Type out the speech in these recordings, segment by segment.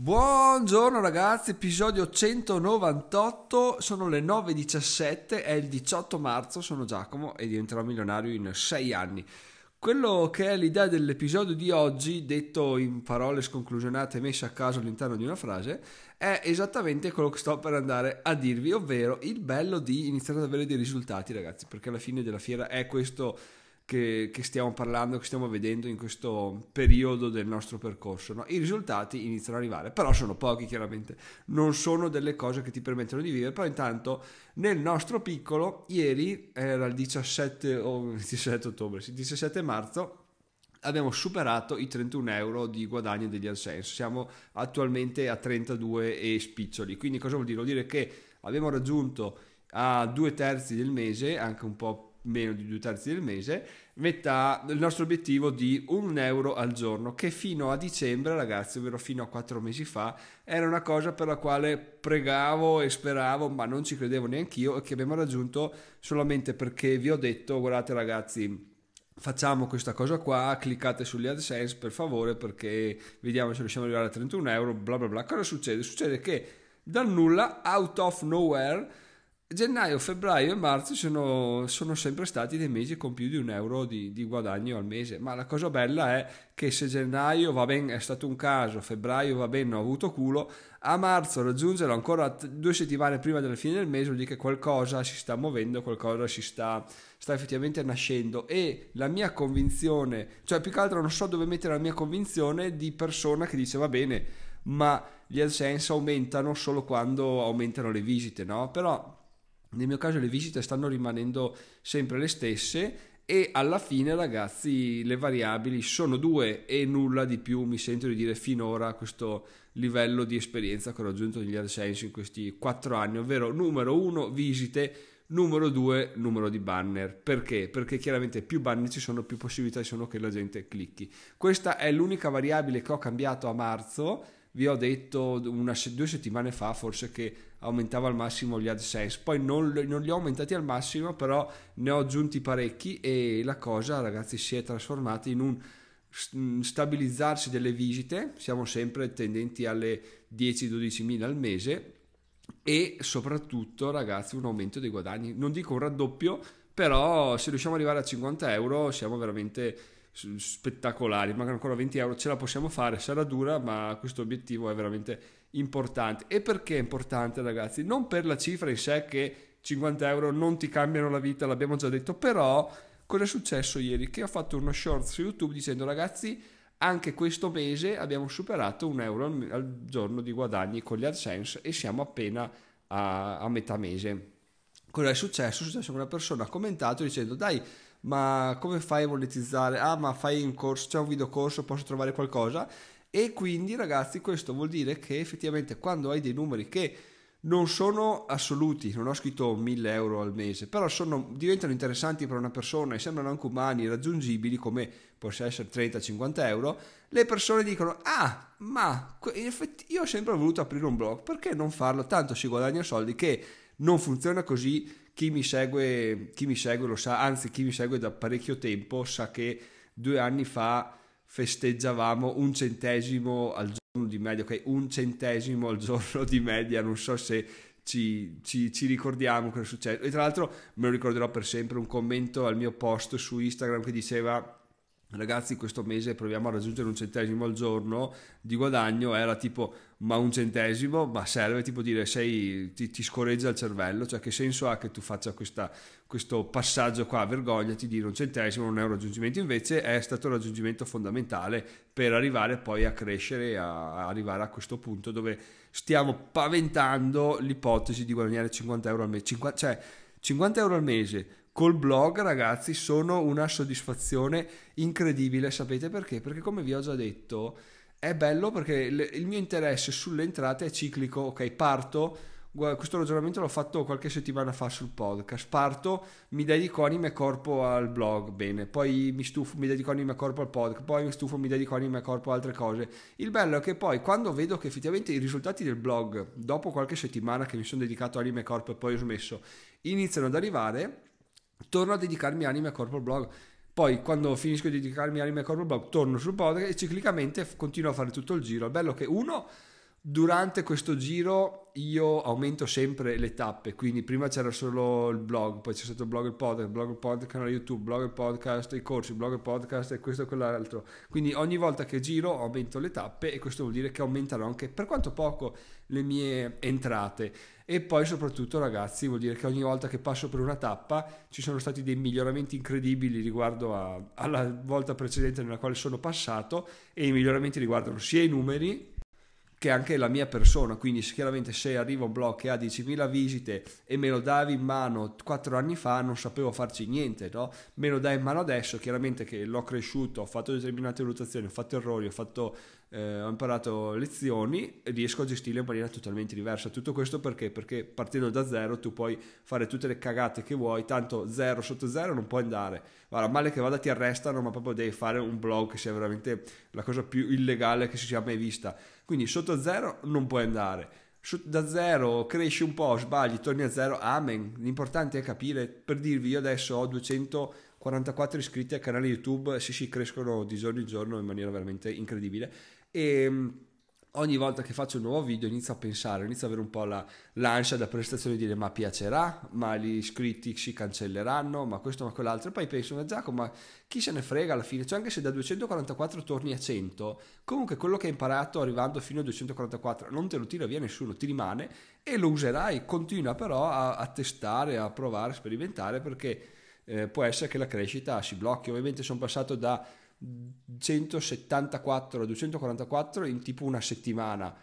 Buongiorno ragazzi, episodio 198, sono le 9.17, è il 18 marzo, sono Giacomo e diventerò milionario in 6 anni. Quello che è l'idea dell'episodio di oggi, detto in parole sconclusionate messe a caso all'interno di una frase, è esattamente quello che sto per andare a dirvi, ovvero il bello di iniziare ad avere dei risultati ragazzi, perché alla fine della fiera è questo che, che, stiamo parlando, che stiamo vedendo in questo periodo del nostro percorso. No? I risultati iniziano ad arrivare, però sono pochi chiaramente, non sono delle cose che ti permettono di vivere, però intanto nel nostro piccolo, ieri era il 17, oh, 17 ottobre, il 17 marzo, abbiamo superato i 31 euro di guadagno degli AdSense, siamo attualmente a 32 e spiccioli, quindi cosa vuol dire? Vuol dire che abbiamo raggiunto a due terzi del mese, anche un po' meno di due terzi del mese, metà del nostro obiettivo di un euro al giorno, che fino a dicembre, ragazzi, ovvero fino a quattro mesi fa, era una cosa per la quale pregavo e speravo, ma non ci credevo neanche io, e che abbiamo raggiunto solamente perché vi ho detto, guardate ragazzi, facciamo questa cosa qua, cliccate sugli AdSense per favore perché vediamo se riusciamo ad arrivare a 31 euro, bla bla bla. Cosa succede? Succede che dal nulla, out of nowhere, gennaio, febbraio e marzo sono, sono, sempre stati dei mesi con più di un euro di, di, guadagno al mese. Ma la cosa bella è che se gennaio va bene, è stato un caso, febbraio va bene, ho avuto culo, a marzo raggiungerlo ancora due settimane prima della fine del mese vuol dire che qualcosa si sta muovendo, qualcosa si sta, sta effettivamente nascendo. E la mia convinzione, cioè più che altro non so dove mettere la mia convinzione di persona che dice va bene, ma gli AdSense aumentano solo quando aumentano le visite, no? Però nel mio caso le visite stanno rimanendo sempre le stesse e alla fine ragazzi le variabili sono due e nulla di più mi sento di dire finora questo livello di esperienza che ho raggiunto negli AdSense in questi quattro anni ovvero numero uno visite numero due numero di banner perché? perché chiaramente più banner ci sono più possibilità ci sono che la gente clicchi questa è l'unica variabile che ho cambiato a marzo vi ho detto una, due settimane fa forse che aumentava al massimo gli AdSense, poi non, non, li ho aumentati al massimo, però ne ho aggiunti parecchi e la cosa ragazzi si è trasformata in un stabilizzarsi delle visite, siamo sempre tendenti alle 10-12 mila al mese e soprattutto ragazzi un aumento dei guadagni, non dico un raddoppio, però se riusciamo ad arrivare a 50 euro siamo veramente spettacolari, mancano ancora 20 euro, ce la possiamo fare, sarà dura, ma questo obiettivo è veramente importante. E perché è importante, ragazzi? Non per la cifra in sé che 50 euro non ti cambiano la vita, l'abbiamo già detto, però cosa è successo ieri? Che ho fatto uno short su YouTube dicendo ragazzi, anche questo mese abbiamo superato un euro al giorno di guadagni con gli AdSense e siamo appena a, a metà mese. Cosa è successo? È successo che una persona ha commentato dicendo dai ma come fai a monetizzare? Ah, ma fai un corso, c'è un video corso, posso trovare qualcosa? E quindi ragazzi questo vuol dire che effettivamente quando hai dei numeri che non sono assoluti, non ho scritto 1000 euro al mese, però sono, diventano interessanti per una persona e sembrano anche umani, raggiungibili come possa essere 30-50 euro, le persone dicono, ah, ma in effetti io ho sempre voluto aprire un blog, perché non farlo? Tanto si guadagna soldi che non funziona così chi mi, segue, chi mi segue lo sa, anzi chi mi segue da parecchio tempo sa che due anni fa festeggiavamo un centesimo al giorno di media, ok? Un centesimo al giorno di media, non so se ci, ci, ci, ricordiamo cosa è successo. E tra l'altro me lo ricorderò per sempre un commento al mio post su Instagram che diceva ragazzi questo mese proviamo a raggiungere un centesimo al giorno di guadagno era tipo ma un centesimo? Ma serve tipo dire sei, ti, ti scorreggia il cervello? Cioè che senso ha che tu faccia questa, questo passaggio qua vergognati dire un centesimo non è un raggiungimento? Invece è stato un raggiungimento fondamentale per arrivare poi a crescere a, a arrivare a questo punto dove stiamo paventando l'ipotesi di guadagnare 50 euro al mese 50, cioè 50 euro al mese col blog, ragazzi, sono una soddisfazione incredibile. Sapete perché? Perché, come vi ho già detto, è bello perché il mio interesse sulle entrate è ciclico. Ok, parto. Questo ragionamento l'ho fatto qualche settimana fa sul podcast. Parto, mi dedico anima e corpo al blog, bene. Poi mi stufo, mi dedico anima e corpo al podcast. Poi mi stufo, mi dedico anima e corpo a altre cose. Il bello è che poi quando vedo che effettivamente i risultati del blog, dopo qualche settimana che mi sono dedicato anima e corpo e poi ho smesso, iniziano ad arrivare torno a dedicarmi anima e corpo al blog. Poi quando finisco di dedicarmi anima e corpo al blog, torno sul podcast e ciclicamente continuo a fare tutto il giro. È bello che uno Durante questo giro io aumento sempre le tappe, quindi prima c'era solo il blog, poi c'è stato il blog e il podcast, blog e il podcast, canale YouTube, blog e il podcast, i corsi, blog e il podcast e questo e quell'altro. Quindi ogni volta che giro aumento le tappe e questo vuol dire che aumentano anche, per quanto poco, le mie entrate. E poi soprattutto ragazzi vuol dire che ogni volta che passo per una tappa ci sono stati dei miglioramenti incredibili riguardo a, alla volta precedente nella quale sono passato e i miglioramenti riguardano sia i numeri che anche la mia persona, quindi chiaramente se arriva un blog che ha 10.000 visite e me lo davi in mano 4 anni fa non sapevo farci niente, no? me lo dai in mano adesso, chiaramente che l'ho cresciuto, ho fatto determinate valutazioni, ho fatto errori, ho, fatto, eh, ho imparato lezioni, riesco a gestirle in maniera totalmente diversa. Tutto questo perché? Perché partendo da zero tu puoi fare tutte le cagate che vuoi, tanto zero sotto zero non puoi andare. Guarda, male che vada ti arrestano, ma proprio devi fare un blog che sia veramente la cosa più illegale che si sia mai vista quindi sotto zero non puoi andare. Da zero cresci un po', sbagli, torni a zero, amen. L'importante è capire, per dirvi, io adesso ho 244 iscritti al canale YouTube, sì sì, crescono di giorno in giorno in maniera veramente incredibile. E ogni volta che faccio un nuovo video inizio a pensare, inizio ad avere un po' la, l'ansia da prestazione di dire ma piacerà, ma gli iscritti si cancelleranno, ma questo, ma quell'altro. E poi penso, ma Giacomo, ma chi se ne frega alla fine? Cioè anche se da 244 torni a 100, comunque quello che hai imparato arrivando fino a 244 non te lo tira via nessuno, ti rimane e lo userai. Continua però a, a testare, a provare, a sperimentare perché eh, può essere che la crescita si blocchi. Ovviamente sono passato da 174 a 244 in tipo una settimana.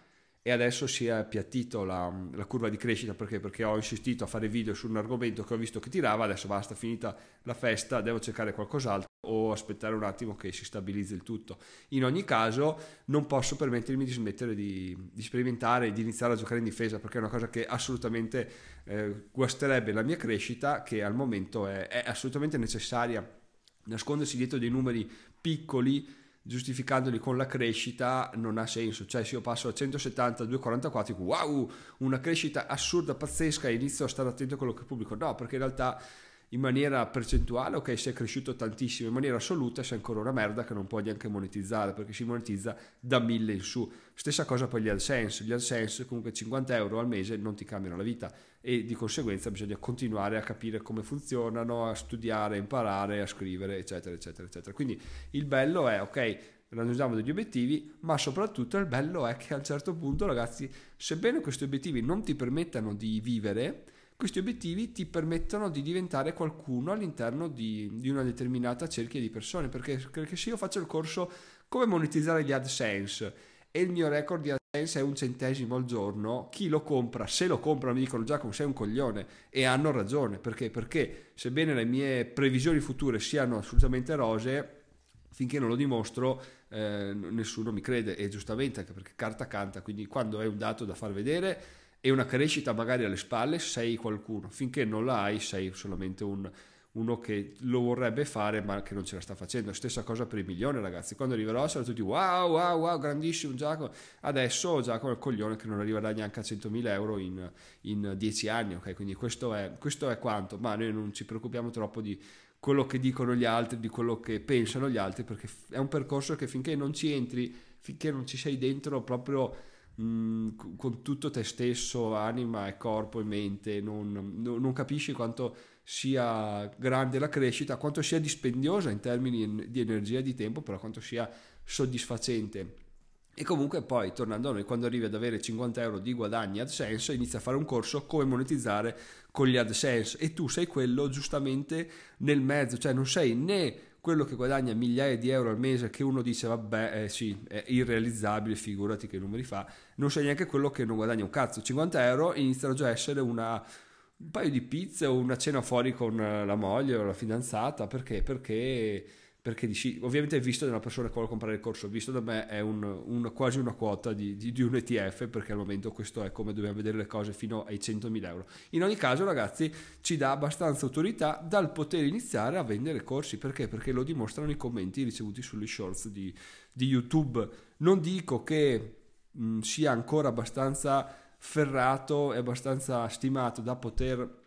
E adesso si è appiattito la, la, curva di crescita. Perché? perché ho insistito a fare video su un argomento che ho visto che tirava. Adesso basta finita la festa devo cercare qualcos'altro o aspettare un attimo che si stabilizzi il tutto. In ogni caso non posso permettermi di smettere di, di sperimentare di iniziare a giocare in difesa perché è una cosa che assolutamente eh, guasterebbe la mia crescita che al momento è, è assolutamente necessaria. Nascondersi dietro dei numeri piccoli giustificandoli con la crescita non ha senso. Cioè se io passo da 170 a 244 dico wow una crescita assurda pazzesca inizio a stare attento a quello che pubblico. No perché in realtà in maniera percentuale, ok, è cresciuto tantissimo, in maniera assoluta sei ancora una merda che non puoi neanche monetizzare perché si monetizza da 1000 in su. Stessa cosa per gli AdSense, gli AdSense comunque 50 euro al mese non ti cambiano la vita e di conseguenza bisogna continuare a capire come funzionano, a studiare, a imparare, a scrivere, eccetera, eccetera, eccetera. Quindi il bello è, ok, raggiungiamo degli obiettivi, ma soprattutto il bello è che a un certo punto, ragazzi, sebbene questi obiettivi non ti permettano di vivere, questi obiettivi ti permettono di diventare qualcuno all'interno di, di una determinata cerchia di persone, perché, perché se io faccio il corso come monetizzare gli AdSense e il mio record di AdSense è un centesimo al giorno, chi lo compra, se lo compra mi dicono Giacomo sei un coglione e hanno ragione, perché? Perché sebbene le mie previsioni future siano assolutamente rose, finché non lo dimostro eh, nessuno mi crede e giustamente anche perché carta canta, quindi quando è un dato da far vedere e una crescita magari alle spalle, sei qualcuno. Finché non la hai, sei solamente un, uno che lo vorrebbe fare ma che non ce la sta facendo. Stessa cosa per i milioni, ragazzi. Quando arriverò saranno tutti wow, wow, wow, grandissimo Giacomo. Adesso Giacomo è il coglione che non arriverà neanche a 100.000 euro in, in 10 anni, ok? Quindi questo è, questo è quanto. Ma noi non ci preoccupiamo troppo di quello che dicono gli altri, di quello che pensano gli altri, perché è un percorso che finché non ci entri, finché non ci sei dentro proprio Mm, con tutto te stesso, anima e corpo e mente, non, non, capisci quanto sia grande la crescita, quanto sia dispendiosa in termini di energia e di tempo, però quanto sia soddisfacente. E comunque poi, tornando a noi, quando arrivi ad avere 50 euro di guadagni AdSense, inizi a fare un corso come monetizzare con gli AdSense e tu sei quello giustamente nel mezzo, cioè non sei né quello che guadagna migliaia di euro al mese che uno dice vabbè eh, sì è irrealizzabile figurati che numeri fa. Non sei neanche quello che non guadagna un cazzo. 50 euro iniziano già a essere una un paio di pizze o una cena fuori con la moglie o la fidanzata. Perché? Perché perché dici, ovviamente visto da una persona che vuole comprare il corso, visto da me è un, un, quasi una quota di, di, di, un ETF perché al momento questo è come dobbiamo vedere le cose fino ai 100.000 euro. In ogni caso ragazzi ci dà abbastanza autorità dal poter iniziare a vendere corsi, perché? Perché lo dimostrano i commenti ricevuti sugli shorts di, di YouTube. Non dico che mh, sia ancora abbastanza ferrato e abbastanza stimato da poter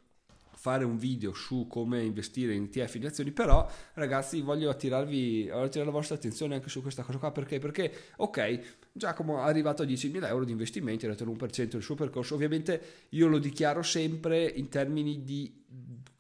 fare un video su come investire in ETF in azioni, però ragazzi voglio attirarvi, voglio attirare la vostra attenzione anche su questa cosa qua, perché? Perché, ok, Giacomo è arrivato a 10.000 euro di investimenti, ha dato l'1% del suo percorso, ovviamente io lo dichiaro sempre in termini di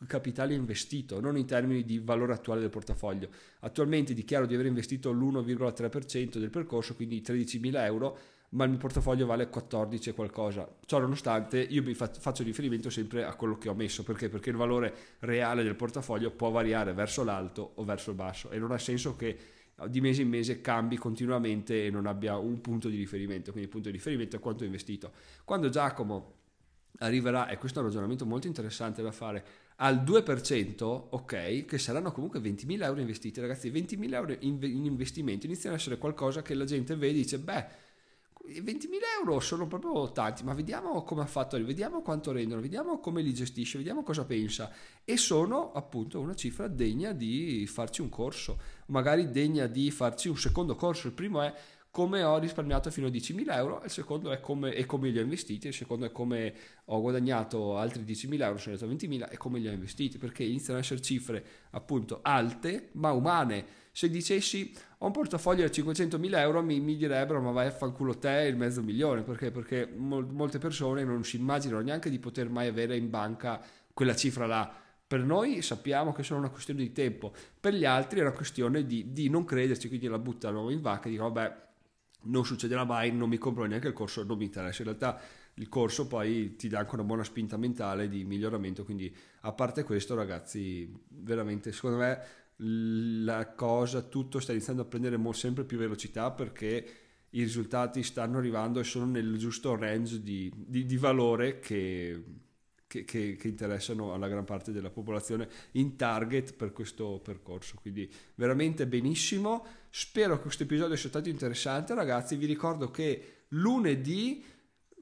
capitale investito, non in termini di valore attuale del portafoglio. Attualmente dichiaro di aver investito l'1,3% del percorso, quindi 13.000 euro, ma il mio portafoglio vale 14 e qualcosa. Ciò nonostante io mi faccio riferimento sempre a quello che ho messo, perché? Perché il valore reale del portafoglio può variare verso l'alto o verso il basso e non ha senso che di mese in mese cambi continuamente e non abbia un punto di riferimento, quindi il punto di riferimento è quanto ho investito. Quando Giacomo arriverà, e questo è un ragionamento molto interessante da fare, al 2%, ok, che saranno comunque 20.000 euro investiti, ragazzi, 20.000 euro in, in investimenti iniziano ad essere qualcosa che la gente vede e dice, beh, 20.000 euro sono proprio tanti, ma vediamo come ha fatto, vediamo quanto rendono, vediamo come li gestisce, vediamo cosa pensa. E sono appunto una cifra degna di farci un corso, magari degna di farci un secondo corso. Il primo è come ho risparmiato fino a 10.000 euro, il secondo è come, e come li ho investiti, il secondo è come ho guadagnato altri 10.000 euro, sono andato a 20.000 e come li ho investiti, perché iniziano ad essere cifre appunto alte ma umane se dicessi ho un portafoglio da 500.000 euro mi, mi, direbbero ma vai a fanculo te il mezzo milione perché? Perché mol, molte persone non si immaginano neanche di poter mai avere in banca quella cifra là. Per noi sappiamo che è solo una questione di tempo, per gli altri è una questione di, di non crederci, quindi la buttano in vacca e dicono vabbè non succederà mai, non mi compro neanche il corso, non mi interessa. In realtà il corso poi ti dà anche una buona spinta mentale di miglioramento, quindi a parte questo ragazzi, veramente secondo me la cosa, tutto sta iniziando a prendere sempre più velocità perché i risultati stanno arrivando e sono nel giusto range di, di, di valore che, che, che, che, interessano alla gran parte della popolazione in target per questo percorso. Quindi veramente benissimo. Spero che questo episodio sia stato interessante, ragazzi. Vi ricordo che lunedì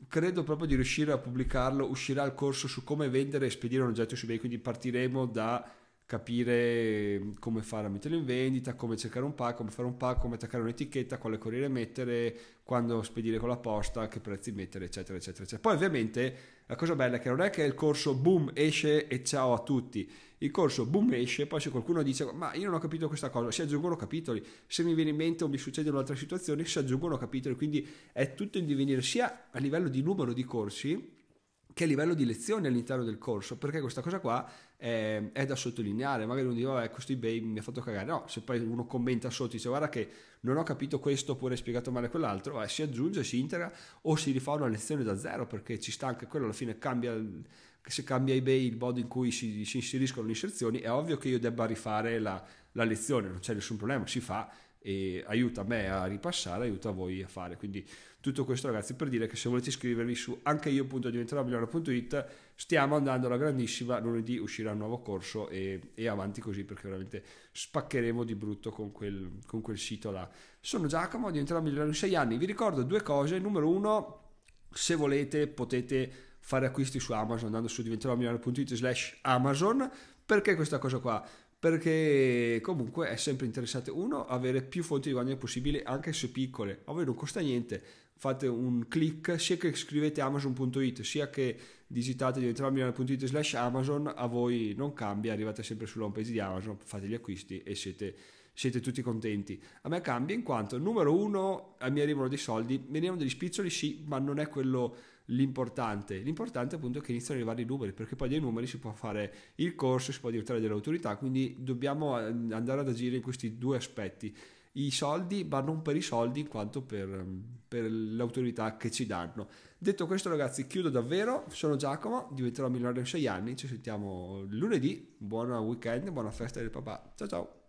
credo proprio di riuscire a pubblicarlo. Uscirà il corso su come vendere e spedire un oggetto su eBay. Quindi partiremo da capire come fare a metterlo in vendita, come cercare un pack, come fare un pack, come attaccare un'etichetta, quale corriere mettere, quando spedire con la posta, che prezzi mettere, eccetera, eccetera, eccetera. Poi ovviamente la cosa bella è che non è che il corso boom esce e ciao a tutti. Il corso boom esce, poi se qualcuno dice ma io non ho capito questa cosa, si aggiungono capitoli. Se mi viene in mente o mi succedono altre situazioni, si aggiungono capitoli. Quindi è tutto in divenire sia a livello di numero di corsi, che livello di lezioni all'interno del corso, perché questa cosa qua è, è da sottolineare. Magari uno dice, vabbè, questo eBay mi ha fatto cagare. No, se poi uno commenta sotto dice, guarda che non ho capito questo oppure hai spiegato male quell'altro, eh, si aggiunge, si integra o si rifà una lezione da zero, perché ci sta anche quello, alla fine cambia se cambia eBay il modo in cui si, si, inseriscono le inserzioni, è ovvio che io debba rifare la, la lezione, non c'è nessun problema, si fa e aiuta me a ripassare, aiuta voi a fare. Quindi tutto questo ragazzi per dire che se volete iscrivervi su ancheio.diventerò stiamo andando alla grandissima, lunedì uscirà un nuovo corso e, e avanti così perché veramente spaccheremo di brutto con quel, con quel sito là. Sono Giacomo, diventerò migliore in 6 anni, vi ricordo due cose, numero uno, se volete potete fare acquisti su Amazon andando su diventeròmigliore.it slash Amazon, perché questa cosa qua? Perché comunque è sempre interessante uno avere più fonti di guadagno possibile anche se piccole. Voi non costa niente fate un click sia che scrivete amazon.it sia che digitate diventeròmigliore.it slash amazon a voi non cambia arrivate sempre sulla home page di amazon fate gli acquisti e siete, siete tutti contenti a me cambia in quanto numero uno mi arrivano dei soldi mi arrivano degli spiccioli sì ma non è quello l'importante. L'importante appunto è che iniziano ad arrivare i numeri, perché poi dei numeri si può fare il corso, si può diventare dell'autorità, quindi dobbiamo andare ad agire in questi due aspetti. I soldi, ma non per i soldi, quanto per, per l'autorità che ci danno. Detto questo, ragazzi, chiudo davvero. Sono Giacomo, diventerò milionario in sei anni. Ci sentiamo lunedì. Buon weekend, buona festa del papà. Ciao ciao.